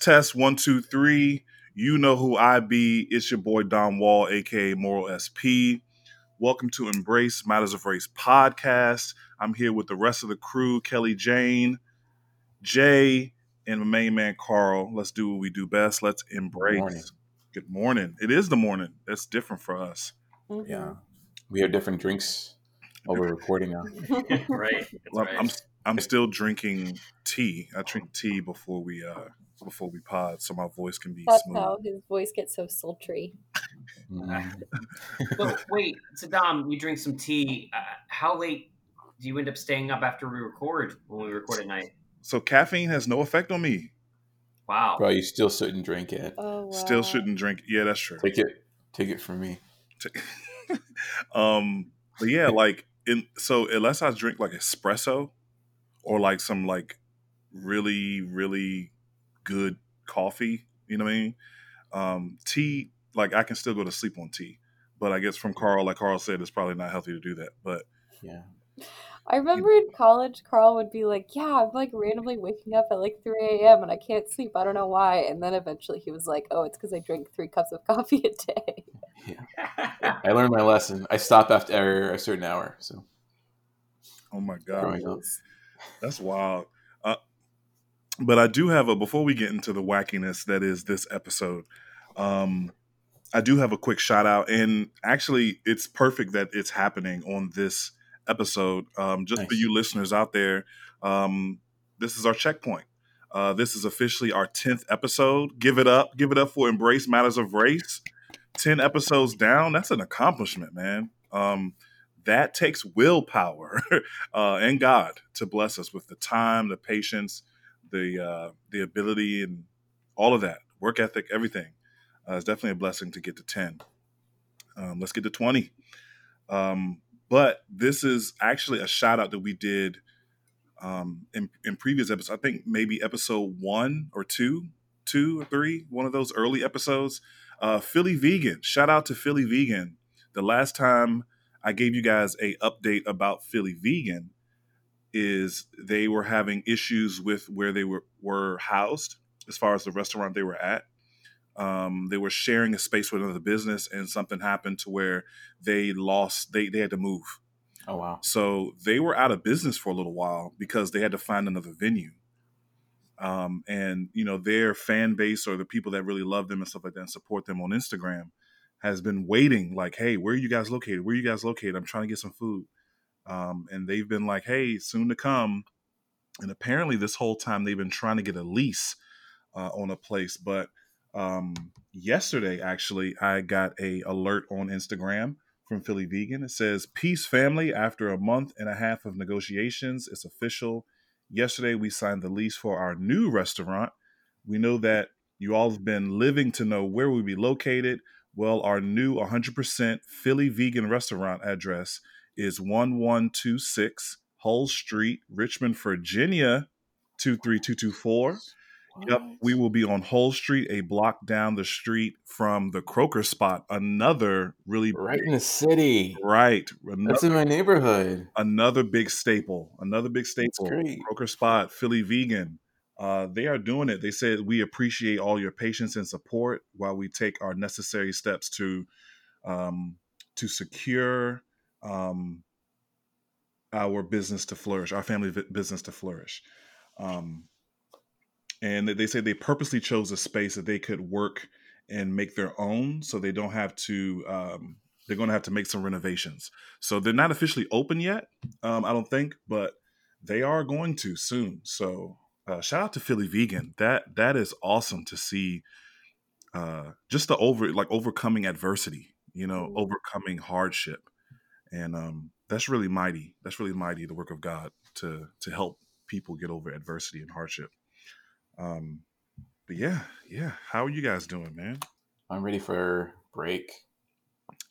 Test, test, one, two, three. You know who I be. It's your boy Dom Wall, aka Moral SP. Welcome to Embrace Matters of Race podcast. I'm here with the rest of the crew Kelly Jane, Jay, and my main man Carl. Let's do what we do best. Let's embrace. Good morning. Good morning. It is the morning. That's different for us. Mm-hmm. Yeah, we have different drinks while we're recording now. right. Well, right. I'm I'm still drinking tea. I drink tea before we uh before we pod, so my voice can be That's smooth. how his voice gets so sultry. But wait, Saddam, you drink some tea. Uh, how late do you end up staying up after we record when we record at night? So caffeine has no effect on me. Wow. Bro, you still shouldn't drink it. Oh, wow. Still shouldn't drink. Yeah, that's true. Take it, take it from me. um, but yeah, like in so unless I drink like espresso or like some like really really good coffee, you know what I mean? Um, tea, like I can still go to sleep on tea, but I guess from Carl, like Carl said, it's probably not healthy to do that. But Yeah, I remember in college, Carl would be like, "Yeah, I'm like randomly waking up at like 3 a.m. and I can't sleep. I don't know why." And then eventually he was like, "Oh, it's because I drink three cups of coffee a day." Yeah. I learned my lesson. I stop after a certain hour. So oh my god, That's wild. But I do have a before we get into the wackiness that is this episode. Um, I do have a quick shout out, and actually, it's perfect that it's happening on this episode. Um, just for you listeners out there, um, this is our checkpoint. Uh, this is officially our tenth episode. Give it up! Give it up for Embrace Matters of Race. Ten episodes down. That's an accomplishment, man. Um, that takes willpower uh, and God to bless us with the time, the patience, the uh, the ability, and all of that work ethic, everything. Uh, definitely a blessing to get to ten. Um, let's get to twenty. Um, but this is actually a shout out that we did um, in, in previous episodes. I think maybe episode one or two, two or three, one of those early episodes. Uh, Philly Vegan. Shout out to Philly Vegan. The last time I gave you guys a update about Philly Vegan is they were having issues with where they were were housed as far as the restaurant they were at. Um, they were sharing a space with another business, and something happened to where they lost. They they had to move, oh wow, so they were out of business for a little while because they had to find another venue. Um, and you know their fan base or the people that really love them and stuff like that and support them on Instagram has been waiting like hey where are you guys located where are you guys located i'm trying to get some food um, and they've been like hey soon to come. And apparently this whole time they've been trying to get a lease uh, on a place but um, yesterday actually i got a alert on instagram from philly vegan. It says peace family. After a month and a half of negotiations it's official. Yesterday we signed the lease for our new restaurant. We know that you all have been living to know where we'll be located. Well, our new 100% Philly vegan restaurant address is 1126 Hull Street, Richmond, Virginia 23224. Yep, we will be on Hull Street, a block down the street from the Croaker spot. Another really right in the city. right, That's in my neighborhood. another big staple, another big staple. great. Croaker spot, Philly vegan. Uh, they are doing it. They said we appreciate all your patience and support while we take our necessary steps to um, to secure um, our business to flourish, our family business to flourish. Um, and they say they purposely chose a space that they could work and make their own, so they don't have to. Um, they're going to have to make some renovations. So they're not officially open yet, um, I don't think, but they are going to soon. So uh, shout out to Philly Vegan. That that is awesome to see. Uh, just the over like overcoming adversity, you know, Mhm. overcoming hardship, and um, that's really mighty. That's really mighty. The work of God to to help people get over adversity and hardship. Um, but yeah, yeah. How are you guys doing, man? I'm ready for break.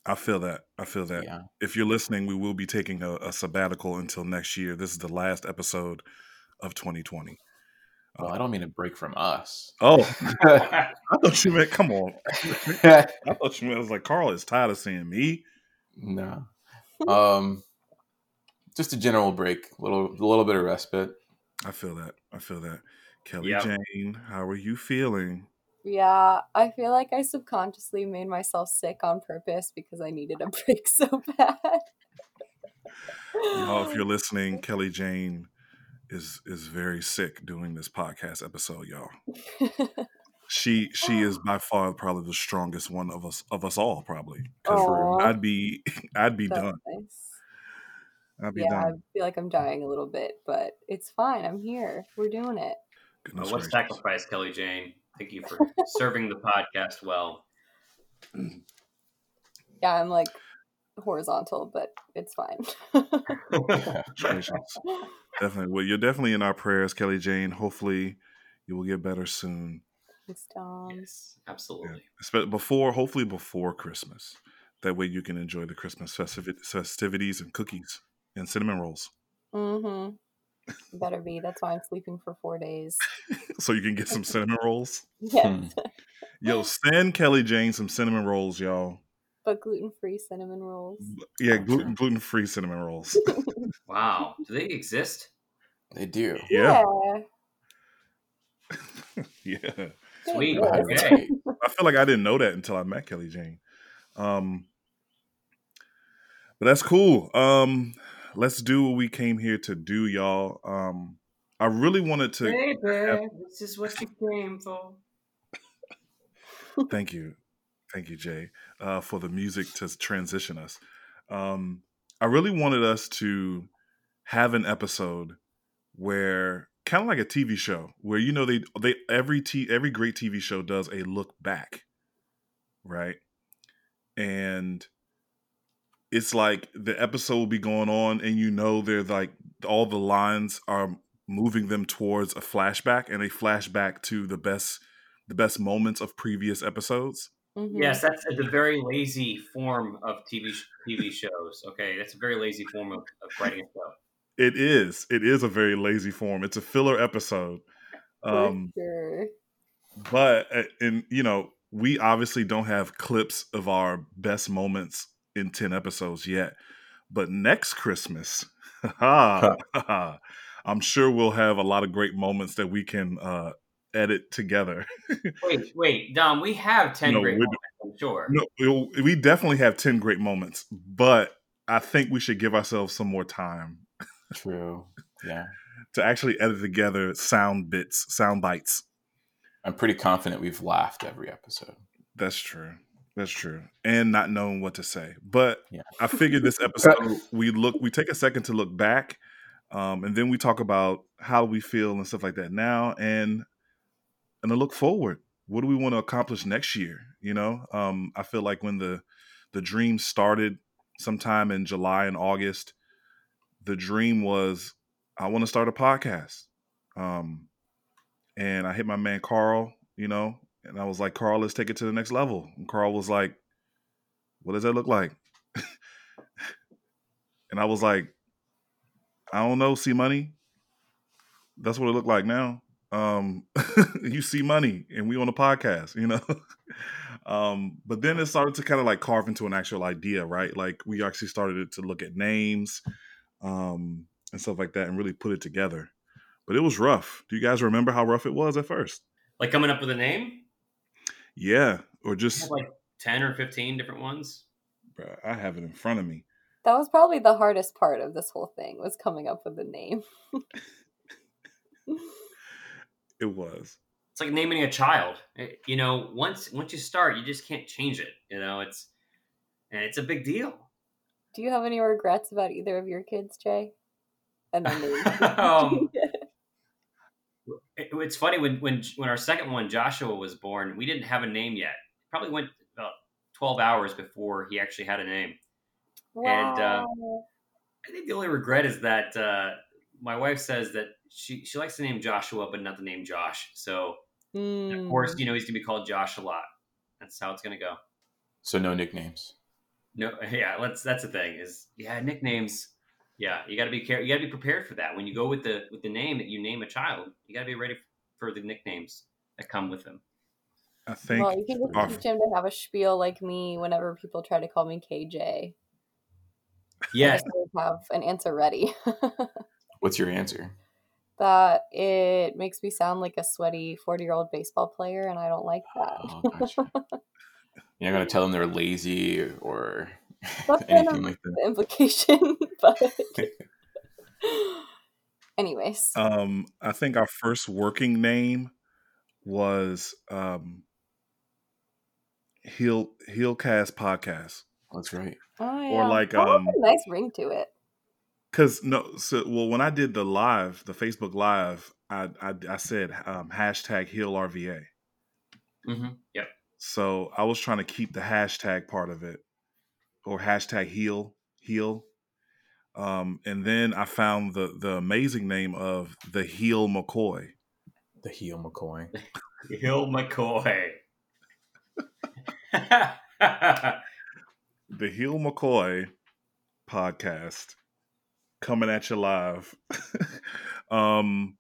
I feel that. I feel that. Yeah, If you're listening, we will be taking a, a sabbatical until next year. This is the last episode of 2020. well, I don't mean a break from us. Oh, I thought you meant. Come on. I thought you meant. I was like, Carl is tired of seeing me. no, um, just a general break, a little, a little bit of respite. I feel that. I feel that. Kelly Yep. Jane, how are you feeling? Yeah, I feel like I subconsciously made myself sick on purpose because I needed a break so bad. Y'all, if you're listening, Kelly Jane is is very sick doing this podcast episode, y'all. She she is by far probably the strongest one of us of us all, probably. 'Cause Aw. I'd be I'd be That's done. nice. I'd be Yeah, I feel like I'm dying a little bit, but it's fine. I'm here. We're doing it. Uh, Goodness what gracious. sacrifice, Kelly Jane? Thank you for serving the podcast well. Yeah, I'm like horizontal, but it's fine. Gracious. Definitely. Well, you're definitely in our prayers, Kelly Jane. Hopefully, you will get better soon. Thanks, yes, absolutely. Espe- Before, hopefully, before Christmas. That way, you can enjoy the Christmas festivi- festivities and cookies and cinnamon rolls, Mm-hmm. Better be. That's why I'm sleeping for four days. so you can get some cinnamon rolls. Yes, Yo, send Kelly Jane some cinnamon rolls, y'all. but gluten-free cinnamon rolls. Yeah, Okay. gluten gluten free cinnamon rolls. Wow. Do they exist? They do. Yeah, yeah. Good Sweet. Okay. I feel like I didn't know that until I met Kelly Jane. Um, but that's cool. Um, let's do what we came here to do, y'all. Um, I really wanted to Baby, this is what you came for. thank you, thank you, Jay, uh, for the music to transition us. Um, I really wanted us to have an episode where kind of like a TV show where you know they they every t every great TV show does a look back, right? And it's like the episode will be going on, and you know they're like all the lines are moving them towards a flashback, and they flashback to the best the best moments of previous episodes. Mhm. Yes, that's a very lazy form of TV TV shows. Okay, that's a very lazy form of, of writing a show. It is. It is a very lazy form. It's a filler episode. Um, sure. but uh, and you know we obviously don't have clips of our best moments in 10 episodes yet but next christmas i'm sure we'll have a lot of great moments that we can uh edit together Wait, wait, Dom, we have ten No, great we- moments. I'm sure. no we definitely have 10 great moments but i think we should give ourselves some more time True. Yeah. to actually edit together sound bits sound bites I'm pretty confident we've laughed every episode. That's true. That's true. And not knowing what to say. But Yeah. I figured this episode we look we take a second to look back. Um, and then we talk about how we feel and stuff like that now and and to look forward. What do we want to accomplish next year? You know? Um, I feel like when the the dream started sometime in July and August, the dream was I want to start a podcast. Um and I hit my man Carl, you know, and I was like, Carl, let's take it to the next level. And Carl was like, What does that look like? and I was like, I don't know, see money. That's what it looked like now. Um, you see money and we on a podcast, you know. um, but then it started to kind of like carve into an actual idea, right? Like we actually started to look at names um and stuff like that and really put it together. But it was rough. Do you guys remember how rough it was at first? Like coming up with a name? Yeah, or just like ten or fifteen different ones. bruh, I have it in front of me. That was probably the hardest part of this whole thing was coming up with a name. It was. It's like naming a child. It- you know, once once you start, you just can't change it. You know, it's and it's a big deal. Do you have any regrets about either of your kids, Jay? And then names. Um, It- it's funny when when when our second one Joshua was born, we didn't have a name yet. Probably went about twelve hours before he actually had a name. and, uh, Wow. I think the only regret is that uh, my wife says that she she likes the name Joshua, but not the name Josh. So of course, Mm. you know he's gonna be called Josh a lot. That's how it's gonna go. So no nicknames. No, yeah, let's. That's the thing is, yeah, nicknames. Yeah, you got to be care. You got to be prepared for that when you go with the with the name that you name a child. You got to be ready for the nicknames that come with them. I think well, you can just our- teach him to have a spiel like me whenever people try to call me KJ. Yes, have an answer ready. What's your answer? that it makes me sound like a sweaty 40 year old baseball player, and I don't like that. Oh, gotcha. You're not gonna tell them they're lazy or That's kind anything of like that. the implication, but. Anyways, Um, I think our first working name was um, Heel Heelcast Podcast, That's right. oh, yeah. or like That um, a nice ring to it. Cause no, so well, when I did the live, the Facebook live, I I, I said um, hashtag heal RVA. hmm Yep. So I was trying to keep the hashtag part of it, or hashtag heal heal. Um, and then I found the the amazing name of the heal McCoy. The heal McCoy. Hill McCoy. The heal McCoy podcast coming at you live. um,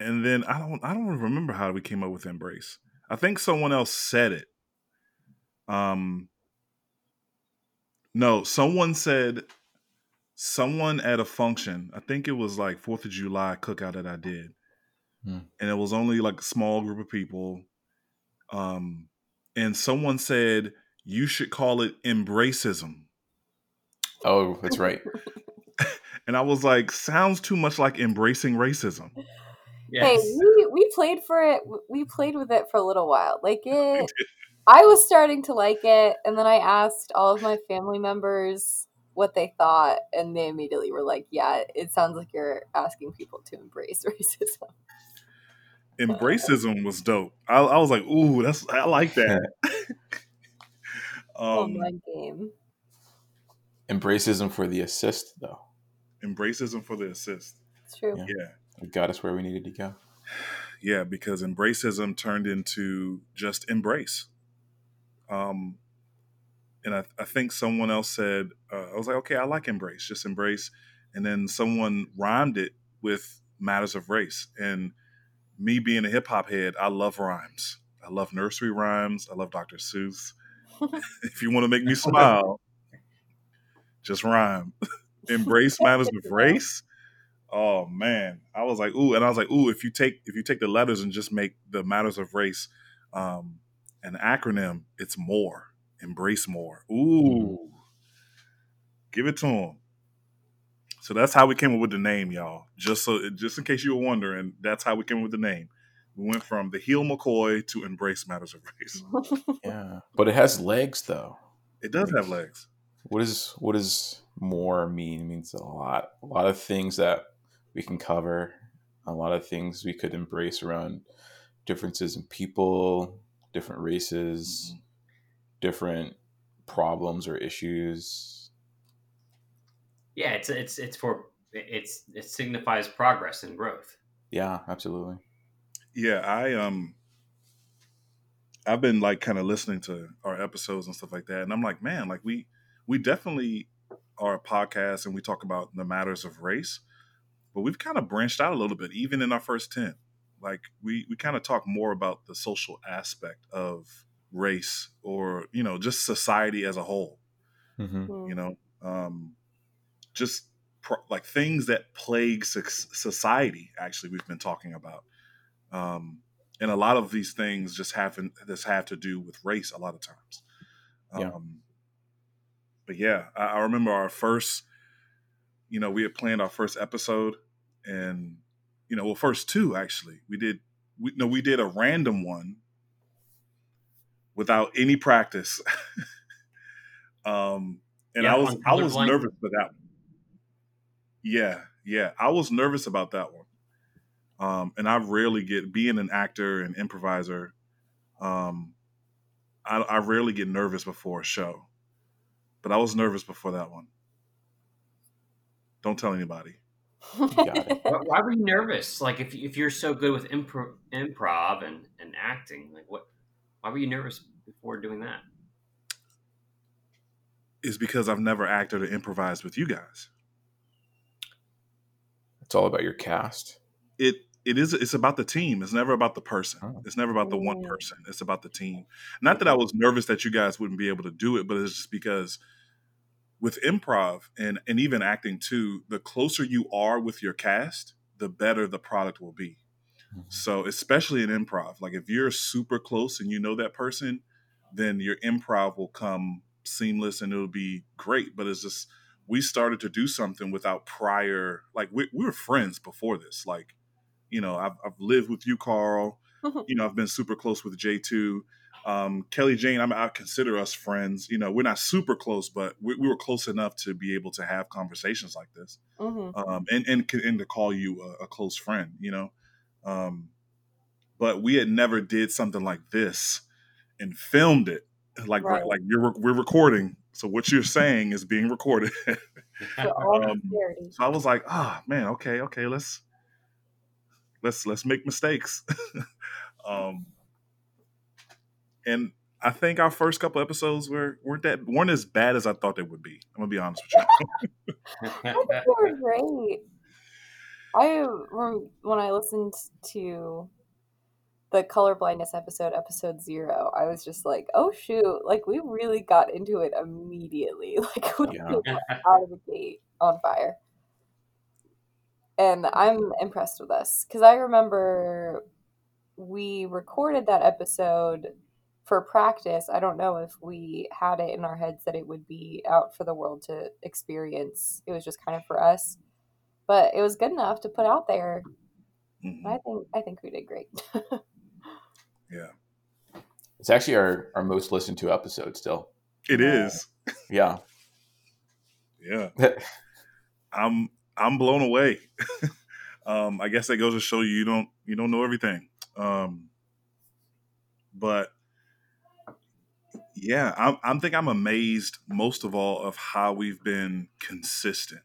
and then I don't I don't remember how we came up with embrace. I think someone else said it. Um, no, someone said someone at a function. I think it was like Fourth of July cookout that I did, Hmm. and it was only like a small group of people. Um, and someone said you should call it embracism. Oh, that's right. And I was like, sounds too much like embracing racism. Yes. Hey, we, we played for it. We played with it for a little while. Like it, I was starting to like it, and then I asked all of my family members what they thought, and they immediately were like, "Yeah, it sounds like you're asking people to embrace racism." Embracism was dope. I, I was like, ooh, that's I like that. Oh um, my game. Embracism for the assist, though. embracism for the assist. It's true. Yeah. Yeah. It got us where we needed to go. Yeah, because embracism turned into just embrace. Um, and I, I think someone else said, uh, I was like, okay, I like embrace, just embrace. And then someone rhymed it with matters of race. And me being a hip hop head, I love rhymes. I love nursery rhymes. I love Dr. Seuss. if you want to make me smile, just rhyme. embrace matters of race. Oh man, I was like, ooh, and I was like, ooh, if you take if you take the letters and just make the matters of race um, an acronym, it's more. Embrace more. Ooh, give it to them. So that's how we came up with the name, y'all. Just so, just in case you were wondering, that's how we came up with the name. We went from the heal McCoy to embrace matters of race. Yeah. But it has legs, though. It does have legs. What is what does more mean? It means a lot. A lot of things that we can cover. A lot of things we could embrace around differences in people, different races, different problems or issues. Yeah, it's it's it's for it's it signifies progress and growth. Yeah, absolutely. Yeah, I um I've been like kind of listening to our episodes and stuff like that and I'm like, man, like we we definitely are a podcast and we talk about the matters of race, but we've kind of branched out a little bit even in our first 10. Like we we kind of talk more about the social aspect of race or, you know, just society as a whole, hmm you know. Um just pro- like things that plague soc- society actually we've been talking about um, and a lot of these things just happen this have to do with race a lot of times Yeah. um, but yeah I, I remember our first you know we had planned our first episode and you know well first two actually we did we no we did a random one without any practice um and Yeah, i was i was nervous for that one yeah yeah i was nervous about that one um, and I rarely get being an actor and improviser. Um, I, I rarely get nervous before a show, but I was nervous before that one. Don't tell anybody. got it. Why, why were you nervous? Like if if you're so good with impro, improv and and acting, like what? Why were you nervous before doing that? Is because I've never acted or improvised with you guys. It's all about your cast. It it is it's about the team. It's never about the person. Oh. It's never about the one person. It's about the team. Not that I was nervous that you guys wouldn't be able to do it, but it's just because with improv and and even acting too, the closer you are with your cast, the better the product will be. Mhm. So, especially in improv, like if you're super close and you know that person, then your improv will come seamless and it'll be great. But it's just, we started to do something without prior, like we, we were friends before this. Like, you know, I've, I've lived with you, Carl. you know, I've been super close with J2. Um, Kelly Jane, I, mean, I consider us friends. You know, we're not super close, but we, we were close enough to be able to have conversations like this hmm um, and, and and to call you a, a close friend, you know. Um, but we had never did something like this and filmed it like Right. like you're we're recording. So what you're saying is being recorded. Um, so I was like, ah, man, okay, okay, let's let's let's make mistakes. and I think our first couple episodes were weren't that weren't as bad as I thought they would be. I'm gonna be honest with you. I think they were great. I when I listened to the color blindness episode, episode zero, I was just like, "Oh shoot!" Like we really got into it immediately. Like we Yeah. out of the gate on fire, and I'm impressed with us because I remember we recorded that episode for practice. I don't know if we had it in our heads that it would be out for the world to experience. It was just kind of for us, but it was good enough to put out there. Mhm. I think I think we did great. Yeah, It's actually our, our most listened to episode still. It is. Yeah. Yeah. Yeah. I'm I'm blown away. um, I guess that goes to show you you don't you don't know everything. Um, but yeah, I'm I'm think I'm amazed most of all of how we've been consistent,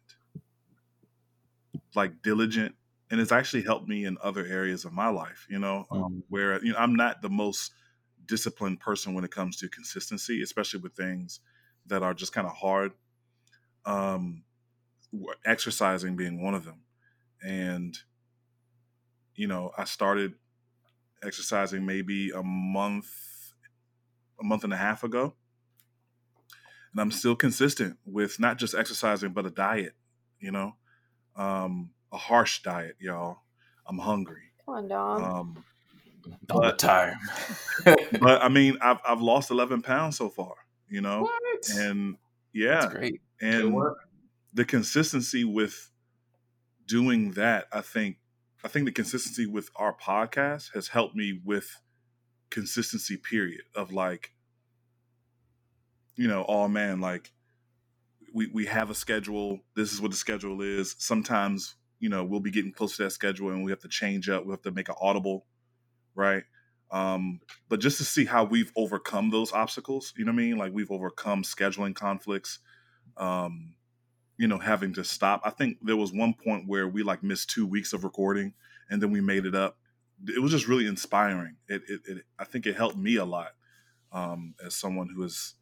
like diligent, and it's actually helped me in other areas of my life. You know, um, Mhm. where you know I'm not the most disciplined person when it comes to consistency, especially with things that are just kind of hard. Um, exercising being one of them, and you know I started exercising maybe a month, a month and a half ago, and I'm still consistent with not just exercising but a diet. You know, um, a harsh diet, y'all. I'm hungry. Come on, Dom. Um, All the But- time. but I mean, I've I've lost 11 pounds so far. You know, what? and yeah, That's great. Good and work. the consistency with doing that i think i think the consistency with our podcast has helped me with consistency period of like you know oh man like we we have a schedule. This is what the schedule is. Sometimes you know we'll be getting close to that schedule and we have to change up. We have to make an audible right? Um but just to see how we've overcome those obstacles you know what i mean? Like we've overcome scheduling conflicts um you know having to stop. I think there was one point where we like missed two weeks of recording and then we made it up it was just really inspiring it, it, it i think it helped me a lot um as someone who is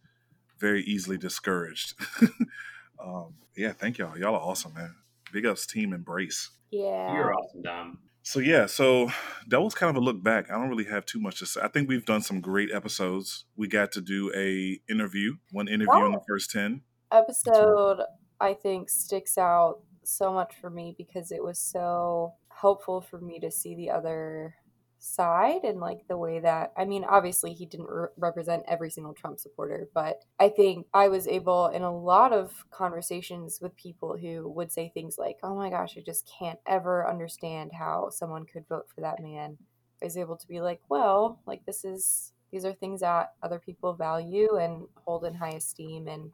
very easily discouraged um yeah thank y'all y'all are awesome man big ups team embrace yeah. You're awesome, Dom. so yeah, so that was kind of a look back. I don't really have too much to say. I think we've done some great episodes. We got to do a interview, one interview in the first ten. episode I think sticks out so much for me because it was so helpful for me to see the other side and like the way that I mean obviously he didn't re- represent every single Trump supporter but I think I was able in a lot of conversations with people who would say things like oh my gosh I just can't ever understand how someone could vote for that man I was able to be like well like this is these are things that other people value and hold in high esteem and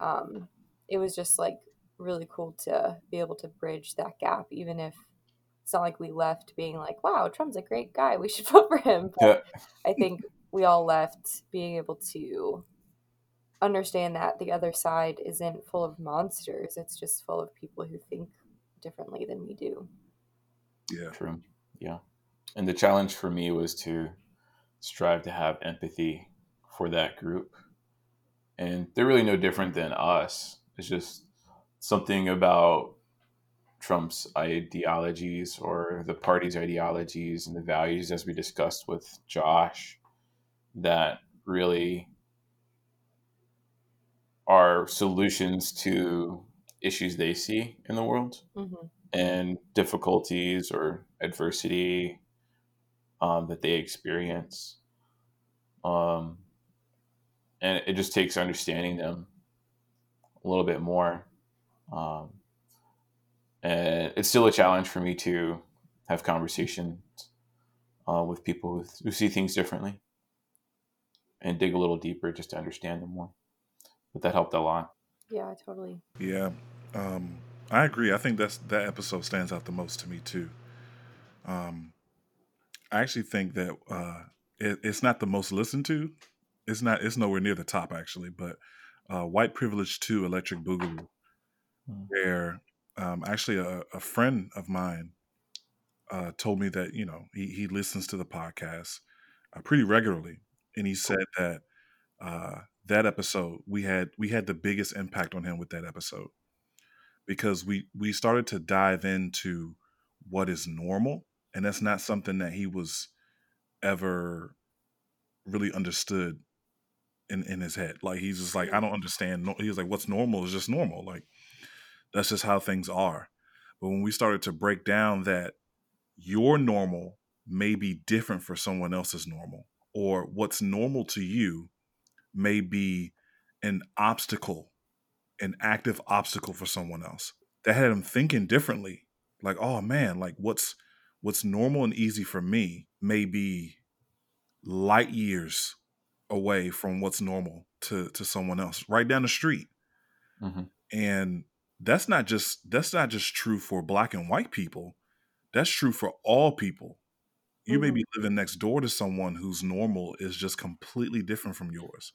um, it was just like really cool to be able to bridge that gap, even if it's not like we left being like, wow, Trump's a great guy. We should vote for him. But I think we all left being able to understand that the other side isn't full of monsters. It's just full of people who think differently than we do. Yeah, True. Yeah. And the challenge for me was to strive to have empathy for that group. And they're really no different than us. It's just something about Trump's ideologies or the party's ideologies and the values, as we discussed with Josh, that really are solutions to issues they see in the world. hmm and difficulties or adversity um, that they experience. Um, and it just takes understanding them a little bit more. Um, and it's still a challenge for me to have conversations uh, with people who, who see things differently and dig a little deeper just to understand them more. But that helped a lot. Yeah, totally. Yeah, um, I agree. I think that's that episode stands out the most to me too. Um, I actually think that uh, it, it's not the most listened to. It's not. It's nowhere near the top actually. But uh, White Privilege Two, Electric Boogaloo, Mm. where um, actually a, a friend of mine uh, told me that you know he, he listens to the podcast uh, pretty regularly, and he said that uh, that episode we had we had the biggest impact on him with that episode because we we started to dive into what is normal, and that's not something that he was ever really understood in in his head. Like he's just like I don't understand. No, he was like, what's normal is just normal. Like that's just how things are. But when we started to break down that your normal may be different for someone else's normal, or what's normal to you may be an obstacle, an active obstacle for someone else. That had him thinking differently. Like, oh man, like what's what's normal and easy for me may be light years away from what's normal to to someone else right down the street. hmm And that's not just that's not just true for black and white people. That's true for all people. You may Mhm. be living next door to someone whose normal is just completely different from yours.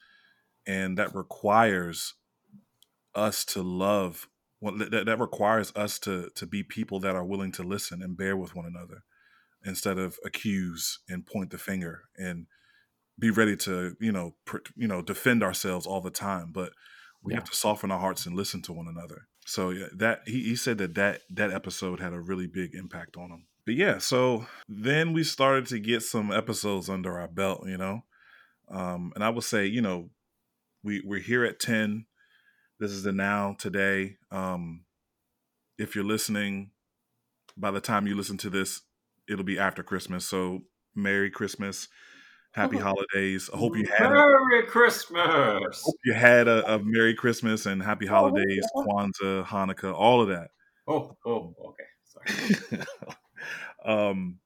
And that requires us to love well, that, that requires us to to be people that are willing to listen and bear with one another instead of accuse and point the finger and be ready to you know pr- you know defend ourselves all the time but we have to soften our hearts and listen to one another so yeah that he, he said that that that episode had a really big impact on him. But yeah so then we started to get some episodes under our belt you know? Um and i would say you know we we're here at 10 this is the now today. Um if you're listening by the time you listen to this it'll be after christmas. So merry christmas happy holidays i hope you had a, Merry Christmas. hope you had a, a merry christmas and happy holidays kwanzaa hanukkah all of that Oh, oh, okay. Sorry. um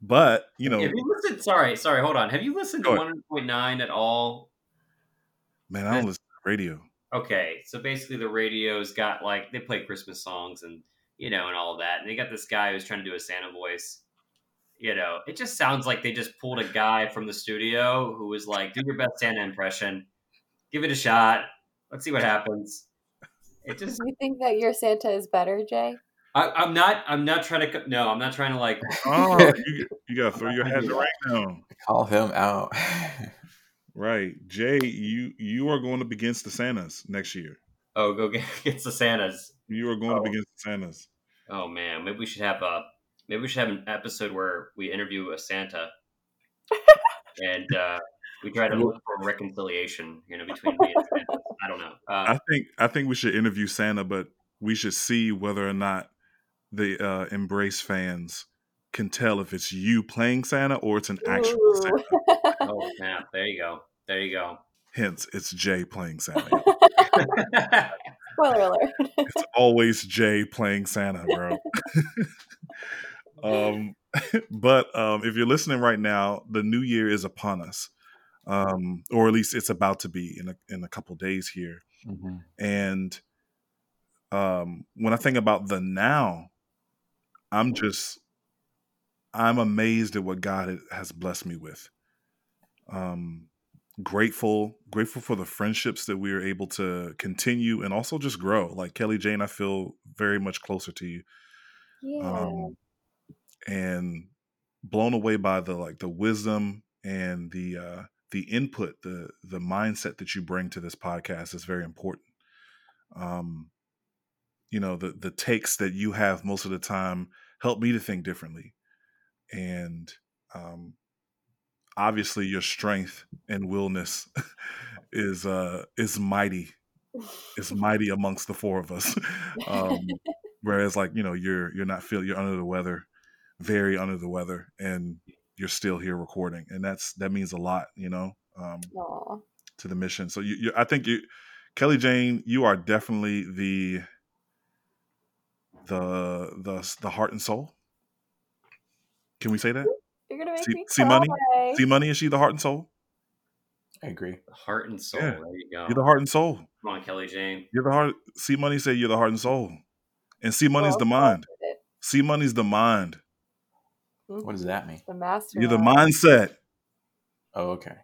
but you know Have you listened? Sorry, sorry. Hold on. Have you listened to one point nine at all? man i don't listen to radio Okay, so basically the radio's got like they play Christmas songs and you know and all that, and they got this guy who's trying to do a Santa voice. You know, it just sounds like they just pulled a guy from the studio who was like, "Do your best Santa impression, give it a shot, let's see what happens." It just, Do you think that your Santa is better, Jay? I, I'm not, I'm not trying to, no, I'm not trying to like, oh you, you gotta throw your hat in the ring now Call him out. right jay you you are going up against the santas next year oh, go get, get the Santas. you are going Oh. up against the santas Oh man, maybe we should have a, maybe we should have an episode where we interview a Santa, and uh, we try to look for reconciliation, you know, between me and Santa. I don't know. Uh, I think I think we should interview Santa, but we should see whether or not the uh, Embrace fans can tell if it's you playing Santa or it's an actual Ooh. Santa. oh snap! There you go. There you go. Hence, it's Jay playing Santa. Spoiler alert. it's always Jay playing Santa, bro. Um, but um, if you're listening right now, the new year is upon us, um, or at least it's about to be in a, in a couple days here. Mhm. And um, when I think about the now, I'm just I'm amazed at what God has blessed me with. Um, grateful, grateful for the friendships that we are able to continue and also just grow. Like Kelly Jane, I feel very much closer to you. Yeah. Um, and blown away by the like the wisdom and the uh the input, the the mindset that you bring to this podcast is very important. Um, you know, the the takes that you have most of the time help me to think differently. And um obviously your strength and willness is uh is mighty is mighty amongst the four of us. um whereas like you know you're you're not feel you're under the weather, very under the weather, and you're still here recording, and that's that means a lot, you know, um, Aw. to the mission. So you, you I think you, Kelly Jane, you are definitely the the the the heart and soul. Can we say that? You're gonna make See- me see cry. money? See, money is she the heart and soul? I agree. Heart and soul. Yeah. There you go. You're the heart and soul. Come on, Kelly Jane. You're the heart. See, money say you're the heart and soul, and see, money's Well, the mind. See, money's the mind. What does that mean? The master. You're the mindset. Oh, okay.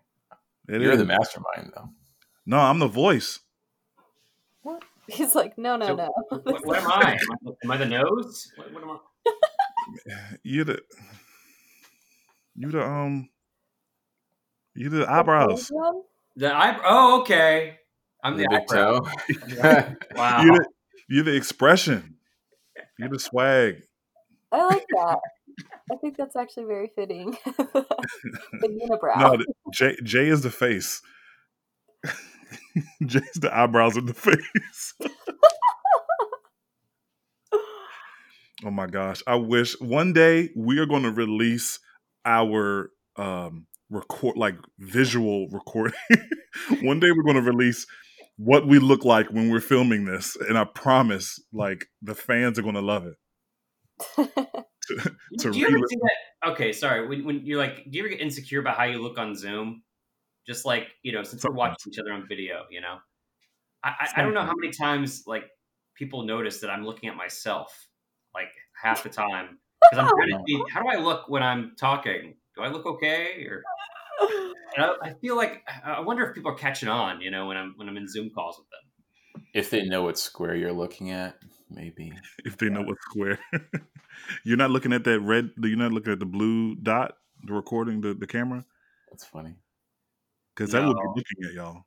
It You're is. the mastermind, though. No, I'm the voice. What? He's like, no, no, So, no. What, what am I? Am I, am I the nose? What, what am I? You're the. You the um. You the The eyebrows. The eyebrow. Oh, okay. I'm the, the big eyebrow. toe. Wow. You're the, you're the expression. You're the swag. I like that. I think that's actually very fitting. the unibrow. No, Jay Jay is the face. Jay's the eyebrows of the face. oh my gosh! I wish one day we are going to release our um record like visual recording. one day we're going to release what we look like when we're filming this, and I promise, like the fans are going to love it. to do you ever relive- do that? Okay, sorry. When, when you're like, do you ever get insecure about how you look on Zoom? Just like you know, since we're watching each other on video, you know, I, I, I don't know how many times like people notice that I'm looking at myself like half the time because I'm trying to see how do I look when I'm talking. Do I look okay? Or and I, I feel like I wonder if people are catching on, you know, when I'm when I'm in Zoom calls with them. if they know what square you're looking at, maybe. if they know what's square. you're not looking at that red. You're not looking at the blue dot, the recording, the, the camera, That's funny. because that would be looking at y'all.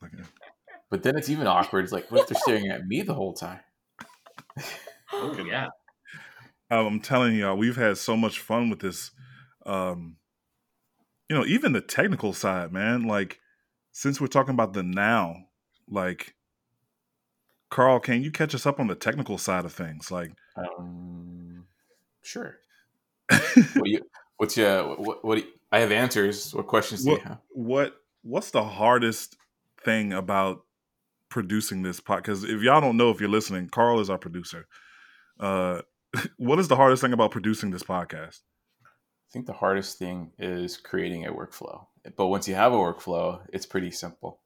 Like, uh, But then it's even awkward. It's like, what if they're staring at me the whole time? Oh yeah, um, I'm telling y'all, we've had so much fun with this. Um, you know, even the technical side, man. Like, since we're talking about the now, like, Carl, can you catch us up on the technical side of things? Like, Um, sure. What you, what's your, what, what you, I have answers. What questions do you What- have? what what's the hardest thing about producing this podcast? Because if y'all don't know, if you're listening, Carl is our producer. Uh, what is the hardest thing about producing this podcast? I think the hardest thing is creating a workflow. But once you have a workflow, it's pretty simple.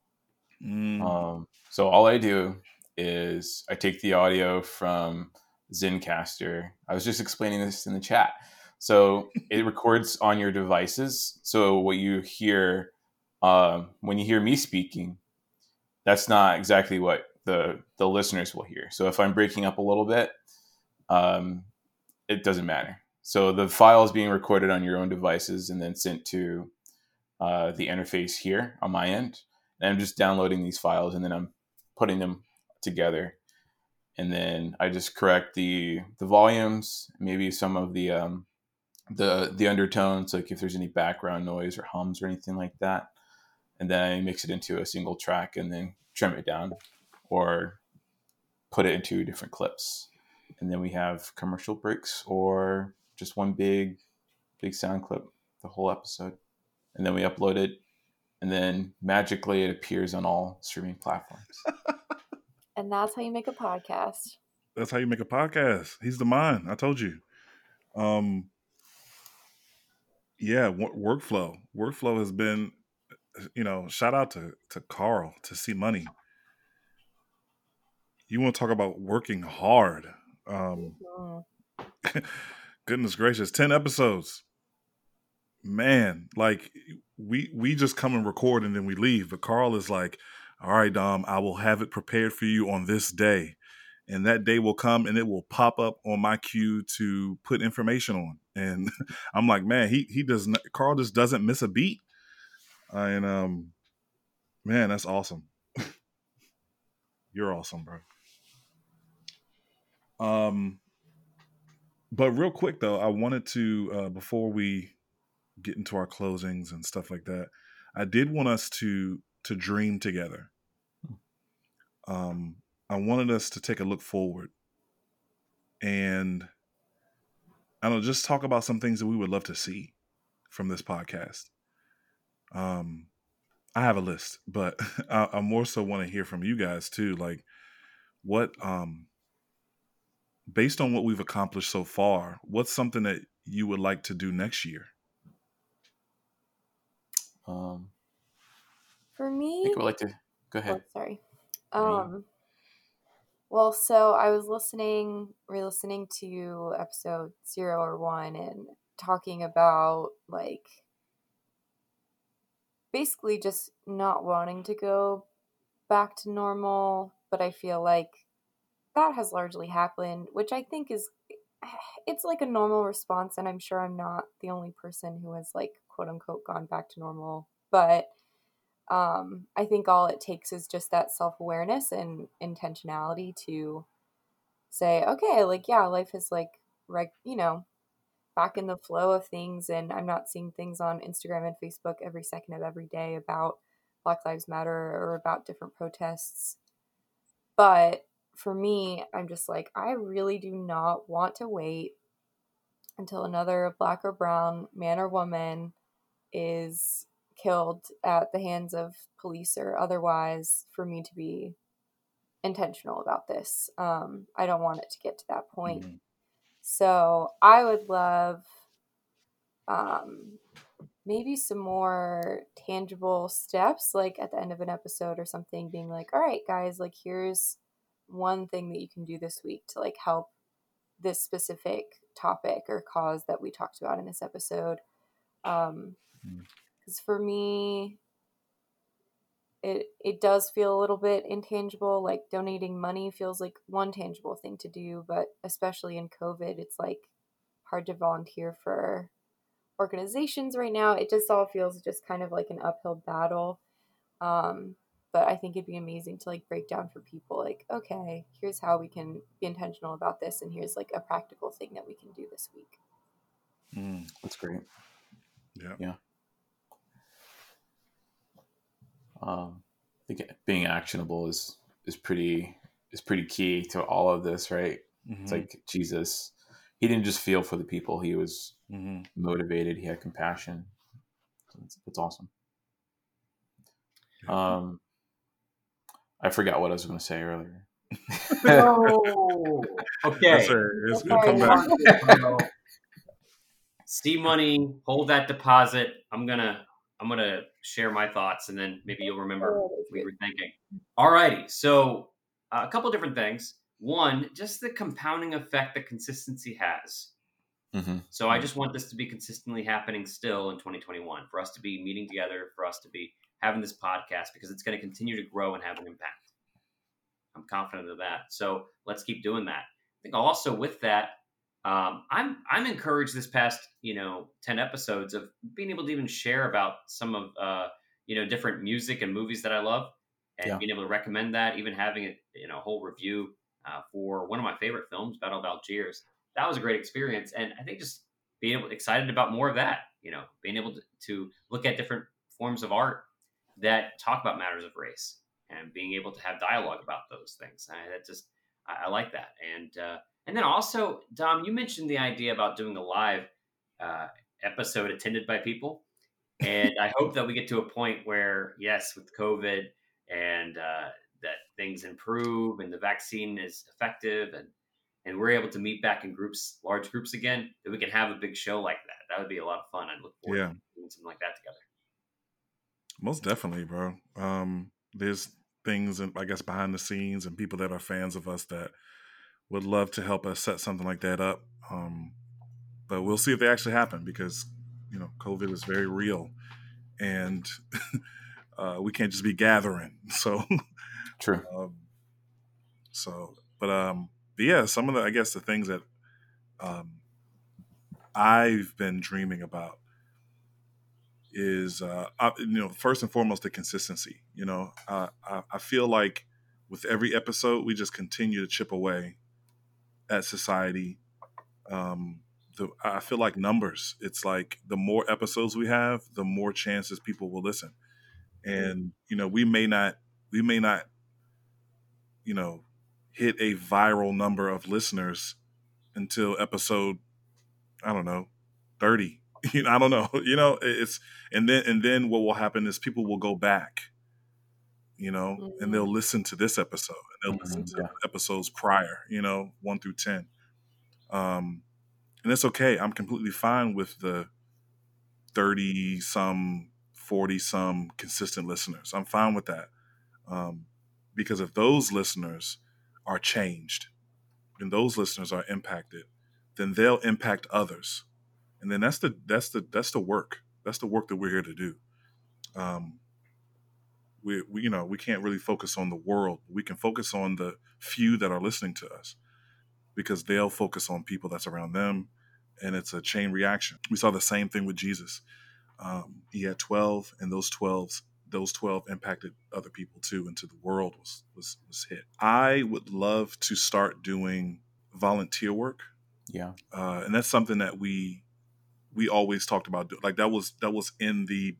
Mm, Um, so all I do is I take the audio from Zencastr. I was just explaining this in the chat. So it records on your devices. So what you hear um, when you hear me speaking, that's not exactly what the the listeners will hear. So if I'm breaking up a little bit, um, it doesn't matter. So the file is being recorded on your own devices and then sent to uh, the interface here on my end. And I'm just downloading these files and then I'm putting them together. And then I just correct the the volumes, maybe some of the um, the the undertones, like if there's any background noise or hums or anything like that. And then I mix it into a single track and then trim it down or put it into different clips. And then we have commercial breaks or just one big big sound clip, the whole episode. And then we upload it and then magically it appears on all streaming platforms. And that's how you make a podcast. that's how you make a podcast. He's the mind. I told you. Um, yeah, wo- workflow. Workflow has been, you know, shout out to to Carl to see money. You want to talk about working hard? Um, goodness gracious 10 episodes man like we we just come and record and then we leave but carl is like all right dom i will have it prepared for you on this day. And that day will come and it will pop up on my queue to put information on. And i'm like man he he does not carl just doesn't miss a beat. And um man that's awesome. You're awesome bro. Um but real quick though, I wanted to uh, before we get into our closings and stuff like that, I did want us to to dream together. Um, I wanted us to take a look forward and I don't just talk about some things that we would love to see from this podcast. Um, I have a list, but I, I more so want to hear from you guys too. Like, what, um, based on what we've accomplished so far, what's something that you would like to do next year? Um, For me, I think I would like to go oh, ahead. sorry. Um, well, so I was listening, re-listening to episode zero or one, and talking about like basically just not wanting to go back to normal, but I feel like that has largely happened, which I think is it's like a normal response and I'm sure I'm not the only person who has like quote unquote gone back to normal, but um I think all it takes is just that self-awareness and intentionality to say, okay, like yeah, life is like reg, you know, back in the flow of things and I'm not seeing things on Instagram and Facebook every second of every day about Black Lives Matter or about different protests. But for me, I'm just like, I really do not want to wait until another black or brown man or woman is killed at the hands of police or otherwise for me to be intentional about this. Um, I don't want it to get to that point. Mhm. So I would love um, maybe some more tangible steps, like at the end of an episode or something, being like, all right, guys, like here's one thing that you can do this week to like help this specific topic or cause that we talked about in this episode. Um, Mm. Because for me, it it does feel a little bit intangible. Like donating money feels like one tangible thing to do, but especially in COVID, it's like hard to volunteer for organizations right now. It just all feels just kind of like an uphill battle. Um, but I think it'd be amazing to like break down for people like, okay, here's how we can be intentional about this, and here's like a practical thing that we can do this week. Mm, That's great. yeah. Yeah. Um, I think being actionable is is pretty is pretty key to all of this, right? It's Mhm, like Jesus, he didn't just feel for the people; he was mhm. motivated. He had compassion. So That's, that's awesome. Um, I forgot what I was going to say earlier. Oh, okay. Yes. It's gonna come back. C money, hold that deposit. I'm gonna I'm gonna share my thoughts, and then maybe you'll remember Oh, what we were thinking. All righty. so uh, a couple different things. One, just the compounding effect that consistency has. Mm-hmm. So I just want this to be consistently happening still in 2021 for us to be meeting together, for us to be having this podcast because it's going to continue to grow and have an impact. I'm confident of that. So let's keep doing that. I think also with that, um, I'm I'm encouraged this past you know 10 episodes of being able to even share about some of uh, you know different music and movies that I love and Yeah. being able to recommend that, even having it you know whole review uh, for one of my favorite films, Battle of Algiers. That was a great experience, and I think just being able excited about more of that. You know, being able to, to look at different forms of art that talk about matters of race and being able to have dialogue about those things. I, that just I, I like that, and uh, and then also Dom, you mentioned the idea about doing a live uh, episode attended by people, and I hope that we get to a point where yes, with COVID and uh, that things improve and the vaccine is effective and and we're able to meet back in groups, large groups again, that we can have a big show like that. That would be a lot of fun. I'd look forward Yeah. to doing something like that together. Most definitely, bro. Um, there's things, I guess, behind the scenes and people that are fans of us that would love to help us set something like that up. Um, but we'll see if they actually happen because, you know, COVID is very real, and uh, we can't just be gathering. So, True. um, so, but um, but yeah, some of the, I guess, the things that um, I've been dreaming about is uh, I, you know first and foremost the consistency. You know, uh, I, I feel like with every episode we just continue to chip away at society. Um, the, I feel like numbers. It's like the more episodes we have, the more chances people will listen. And you know, we may not, we may not, you know, hit a viral number of listeners until episode I don't know, 30. You know, I don't know. You know, it's and then and then what will happen is people will go back, you know, mm-hmm. and they'll listen to this episode and they'll mm-hmm, listen to yeah. episodes prior, you know, one through ten. Um and it's okay. I'm completely fine with the 30 some, 40 some consistent listeners. I'm fine with that. Um, because if those listeners are changed and those listeners are impacted, then they'll impact others. And then that's the that's the that's the work. That's the work that we're here to do. Um, we, we you know we can't really focus on the world. We can focus on the few that are listening to us because they'll focus on people that's around them, and it's a chain reaction. We saw the same thing with Jesus. Um, he had twelve, and those twelve those 12 impacted other people too until the world was, was was hit i would love to start doing volunteer work yeah. Uh, and that's something that we we always talked about. Like that was that was in the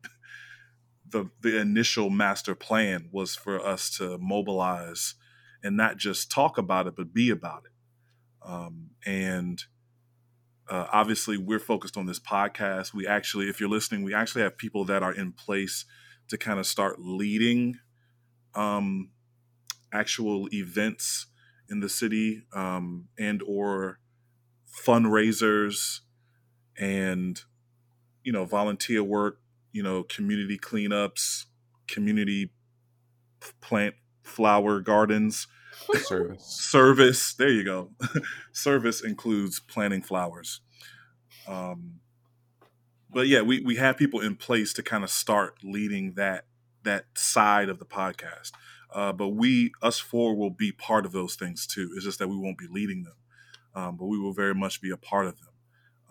the the initial master plan was for us to mobilize and not just talk about it, but be about it. Um, and uh, obviously, we're focused on this podcast. We actually, if you're listening, we actually have people that are in place to kind of start leading um, actual events in the city um, and or fundraisers and you know volunteer work you know community cleanups community plant flower gardens. Service. Service. There you go. Service includes planting flowers. Um, but yeah we, we have people in place to kind of start leading that that side of the podcast. Uh, but we us four will be part of those things too. It's just that we won't be leading them. Um, but we will very much be a part of them.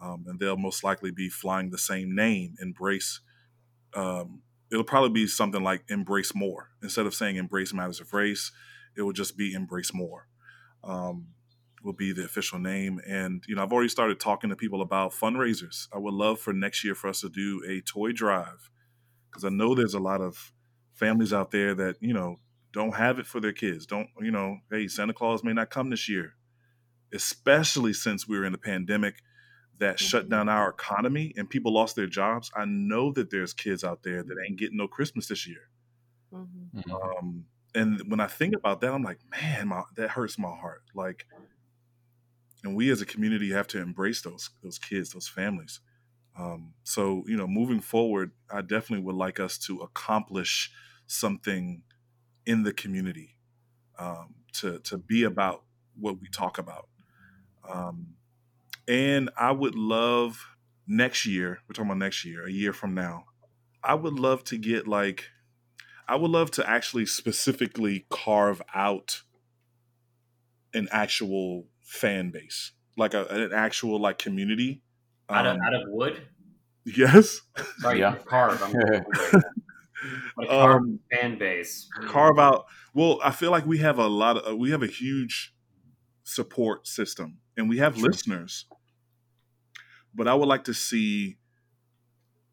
Um, and they'll most likely be flying the same name, Embrace. Um, it'll probably be something like Embrace More. Instead of saying Embrace Matters of Race, it will just be Embrace More. Um, will be the official name. And, you know, I've already started talking to people about fundraisers. I would love for next year for us to do a toy drive because I know there's a lot of families out there that, you know, don't have it for their kids. Don't, you know, hey, Santa Claus may not come this year especially since we're in the pandemic that shut mm-hmm. down our economy and people lost their jobs. I know that there's kids out there that ain't getting no Christmas this year. Mm-hmm. mm-hmm. Um, and when I think about that, I'm like, man, my, that hurts my heart. Like, and we as a community have to embrace those those kids, those families. Um, so you know, moving forward, I definitely would like us to accomplish something in the community um, to to be about what we talk about. Um, and I would love next year, we're talking about next year, a year from now, I would love to get like, I would love to actually specifically carve out an actual fan base, like a, an actual like community. Out of, um, out of wood? Yes. Sorry, yeah. carve. I'm like carve um, fan base. Carve out. Well, I feel like we have a lot of, we have a huge support system and we have listeners. But I would like to see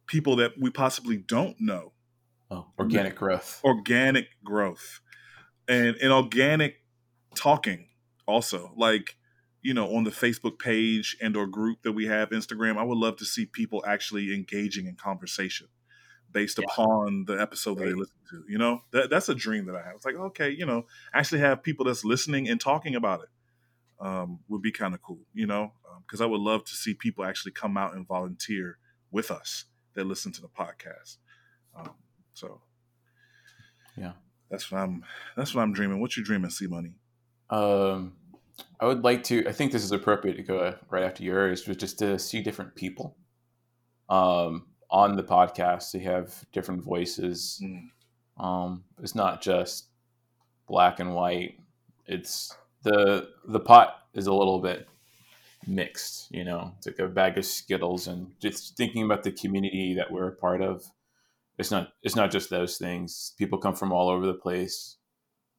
people that we possibly don't know. Oh, organic growth. Organic growth. And and organic talking also. Like, you know, on the Facebook page and or group that we have, Instagram, I would love to see people actually engaging in conversation based yeah. upon the episode that they listen to. You know, that, that's a dream that I have. It's like, okay, you know, actually have people that's listening and talking about it um, would be kind of cool, you know, because um, I would love to see people actually come out and volunteer with us that listen to the podcast. Um, so, yeah, that's what I'm. That's what I'm dreaming. What you dreaming, C Money? Um, I would like to. I think this is appropriate to go right after yours, but just to see different people, um, on the podcast. They have different voices. Mm. Um, it's not just black and white. It's the the pot is a little bit mixed. You know, it's like a bag of Skittles, and just thinking about the community that we're a part of. It's not it's not just those things. People come from all over the place.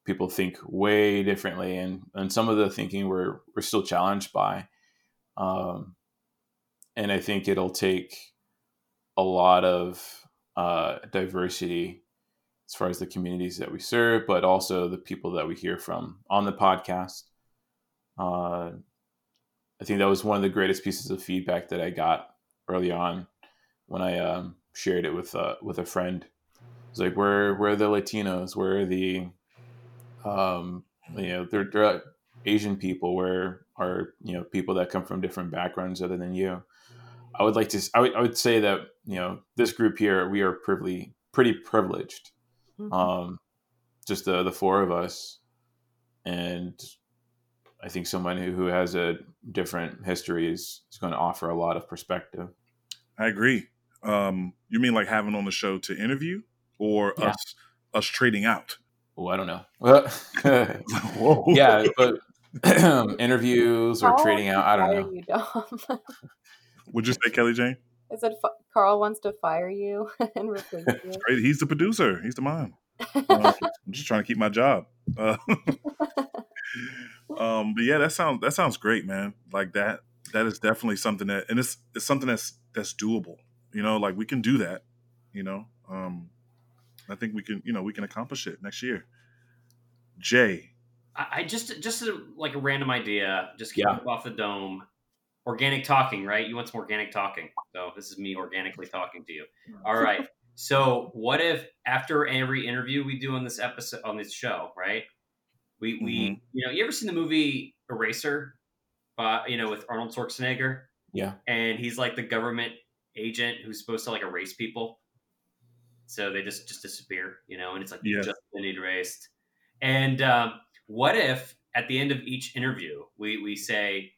People think way differently, and and some of the thinking we're we're still challenged by. Um, and I think it'll take a lot of uh, diversity as far as the communities that we serve, but also the people that we hear from on the podcast. Uh, I think that was one of the greatest pieces of feedback that I got early on when I um, shared it with uh, with a friend. It's like where where are the Latinos? Where are the um, you know they're, they're Asian people? Where are you know people that come from different backgrounds other than you? I would like to. I would, I would say that you know this group here we are pretty pretty privileged. Mhm. Um, just the the four of us, and I think someone who, who has a different history is, is going to offer a lot of perspective. I agree. Um, you mean like having on the show to interview, or Yeah. us us trading out? Oh, I don't know. Yeah, but interviews or Carl trading out. I don't know. You, Dom. Would you say Kelly Jane? I said fi- Carl wants to fire you and replace you. Great. He's the producer. He's the mom. Uh, I'm just trying to keep my job. Uh, um, but yeah, that sounds that sounds great, man. Like that. That is definitely something that, and it's it's something that's that's doable. You know, like we can do that. You know, um, I think we can. You know, we can accomplish it next year. Jay, I, I just just a, like a random idea, just Yeah. off the dome. Organic talking, right? You want some organic talking. So this is me organically talking to you. All right. So what if after every interview we do on this episode on this show, right? We we Mhm. you know you ever seen the movie Eraser, uh, you know with Arnold Schwarzenegger, Yeah. and he's like the government agent who's supposed to like erase people. So they just just disappear, you know, and it's like Yeah. just been erased. And um, what if at the end of each interview we we say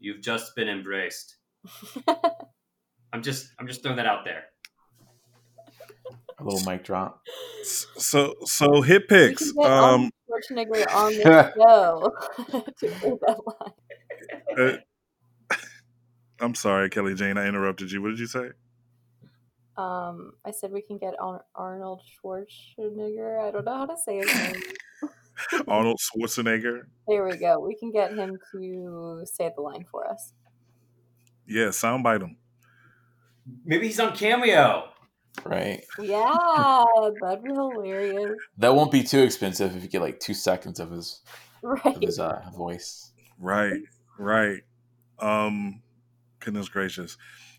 you've just been embraced? I'm just I'm just throwing that out there. A little mic drop. so so hit We picks. Um, Arnold Schwarzenegger on the show to say that line. uh, I'm sorry, Kelly Jane. I interrupted you. What did you say? Um, I said we can get on Arnold Schwarzenegger. I don't know how to say his name. Arnold Schwarzenegger. There we go. We can get him to say the line for us. Yeah, soundbite him. Maybe he's on Cameo. Right. Yeah, that'd be hilarious. That won't be too expensive if you get like two seconds of his of his uh, voice. Right, right. Um, goodness gracious.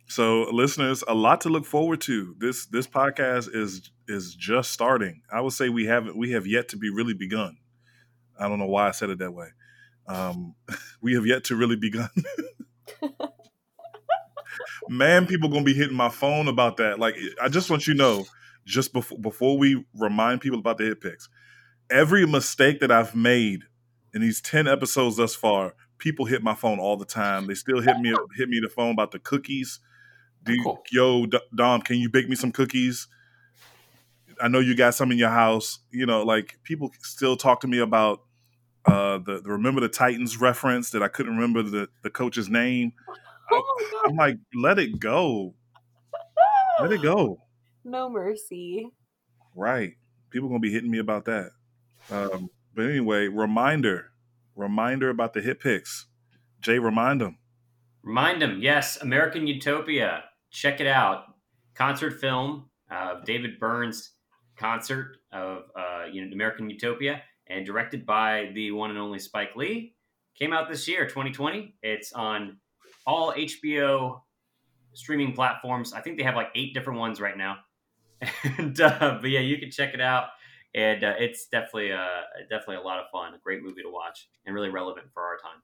So, listeners, a lot to look forward to. This this podcast is is just starting. I would say we haven't we have yet to be really begun. I don't know why I said it that way. Um, we have yet to really begun. Man, people gonna be hitting my phone about that. Like, I just want you to know, just before before we remind people about the hit picks, every mistake that I've made in these 10 episodes thus far, people hit my phone all the time. They still hit me hit me the phone about the cookies. Do you, Cool. yo Dom, can you bake me some cookies? I know you got some in your house. You know, like people still talk to me about uh the, the remember the Titans reference that I couldn't remember the the coach's name. Oh my I'm like, let it go. Let it go. No mercy. Right. People gonna be hitting me about that. Um, but anyway, reminder, reminder about the hit picks. Jay, remind them. Remind them, yes, American Utopia. Check it out. Concert film of David Byrne's concert of uh, you know American Utopia, and directed by the one and only Spike Lee. Came out this year, 2020. It's on all HBO streaming platforms. I think they have like eight different ones right now. And uh, but yeah, you can check it out, and uh, it's definitely uh, definitely a lot of fun. A great movie to watch, and really relevant for our time.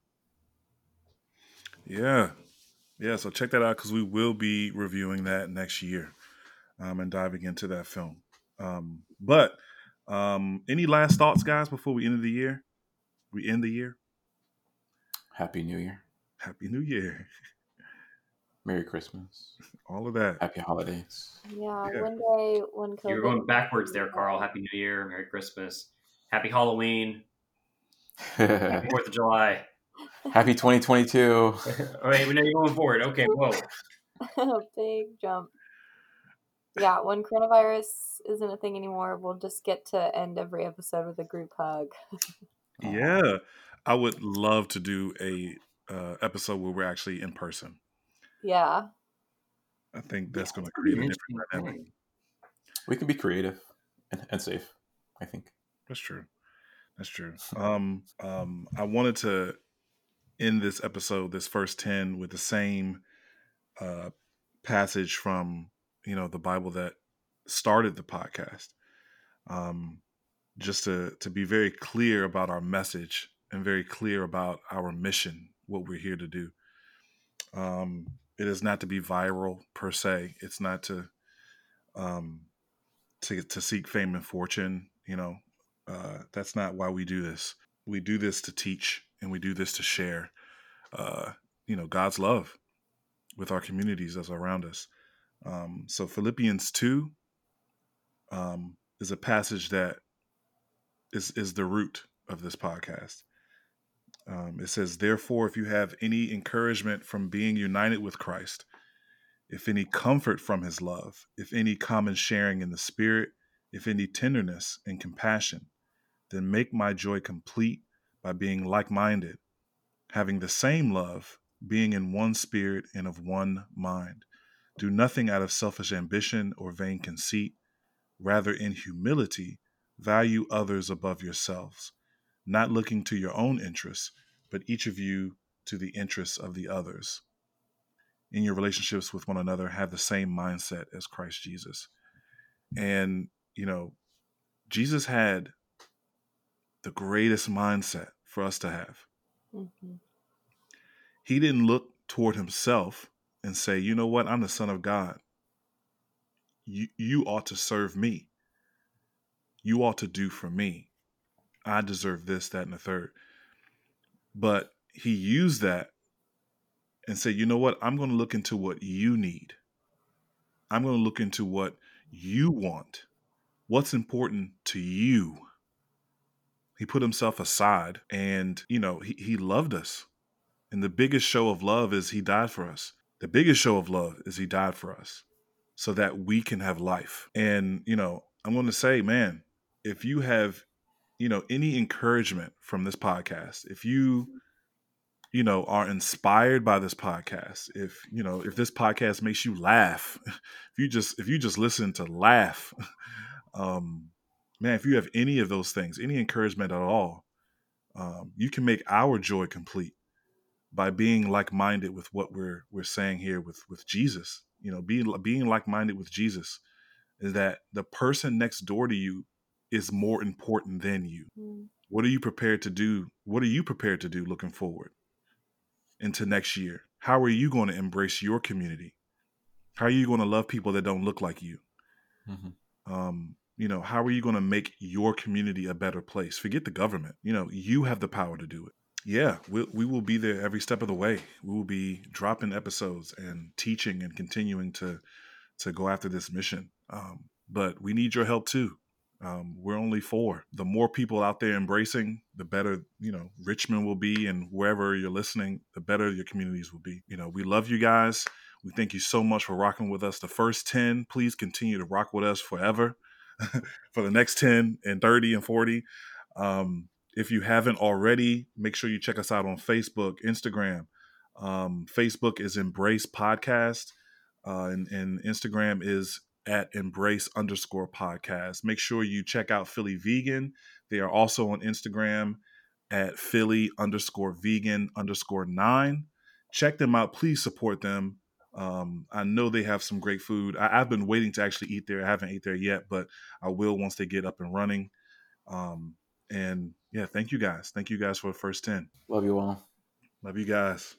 Yeah. Yeah. So check that out because we will be reviewing that next year um, and diving into that film. Um, but um, any last thoughts, guys, before we end the year? We end the year. Happy New Year. Happy New Year. Merry Christmas. All of that. Happy holidays. Yeah, Yeah. one day when COVID. You're going backwards there, Carl. Happy New Year, Merry Christmas, Happy Halloween, Happy Fourth of July. Happy 2022. All right, we know you're going forward. Okay, whoa. big jump. Yeah, when coronavirus isn't a thing anymore, we'll just get to end every episode with a group hug. Yeah. I would love to do a uh, episode where we're actually in person. Yeah. I think that's going to create a interesting different dynamic. We can be creative and, and safe, I think. That's true. That's true. Um, um, I wanted to end this episode, this first 10, with the same uh, passage from, you know, the Bible that started the podcast. Um, just to, to be very clear about our message and very clear about our mission, what we're here to do. Um, it is not to be viral per se. It's not to um, to to seek fame and fortune. You know, uh, that's not why we do this. We do this to teach, and we do this to share. Uh, you know, God's love with our communities that's around us. Um, so Philippians two um, is a passage that is is the root of this podcast. Um, it says, Therefore, if you have any encouragement from being united with Christ, if any comfort from his love, if any common sharing in the Spirit, if any tenderness and compassion, then make my joy complete by being like minded, having the same love, being in one spirit and of one mind. Do nothing out of selfish ambition or vain conceit, rather, in humility, value others above yourselves not looking to your own interests, but each of you to the interests of the others. In your relationships with one another, have the same mindset as Christ Jesus. And, you know, Jesus had the greatest mindset for us to have. Mm-hmm. He didn't look toward himself and say, you know what, I'm the Son of God. You, you ought to serve me. You ought to do for me. I deserve this, that, and the third. But he used that and said, you know what? I'm going to look into what you need. I'm going to look into what you want. What's important to you? He put himself aside and, you know, he, he loved us. And the biggest show of love is he died for us. The biggest show of love is he died for us so that we can have life. And, you know, I'm going to say, man, if you have you know any encouragement from this podcast if you you know are inspired by this podcast if you know if this podcast makes you laugh if you just if you just listen to laugh um man if you have any of those things any encouragement at all um, you can make our joy complete by being like-minded with what we're we're saying here with with jesus you know being being like-minded with jesus is that the person next door to you is more important than you. Mm. What are you prepared to do? What are you prepared to do looking forward into next year? How are you going to embrace your community? How are you going to love people that don't look like you? Mm-hmm. Um, you know, how are you going to make your community a better place? Forget the government. You know, you have the power to do it. Yeah, we, we will be there every step of the way. We will be dropping episodes and teaching and continuing to to go after this mission. Um, but we need your help too. Um, we're only four. The more people out there embracing, the better, you know, Richmond will be and wherever you're listening, the better your communities will be. You know, we love you guys. We thank you so much for rocking with us. The first 10, please continue to rock with us forever for the next 10 and 30 and 40. Um, if you haven't already, make sure you check us out on Facebook, Instagram. Um, Facebook is Embrace Podcast, uh, and, and Instagram is at embrace underscore podcast. Make sure you check out Philly Vegan. They are also on Instagram at Philly underscore vegan underscore nine. Check them out. Please support them. Um, I know they have some great food. I, have been waiting to actually eat there. I haven't ate there yet, but I will once they get up and running. Um, and yeah, thank you guys. Thank you guys for the first 10. Love you all. Love you guys.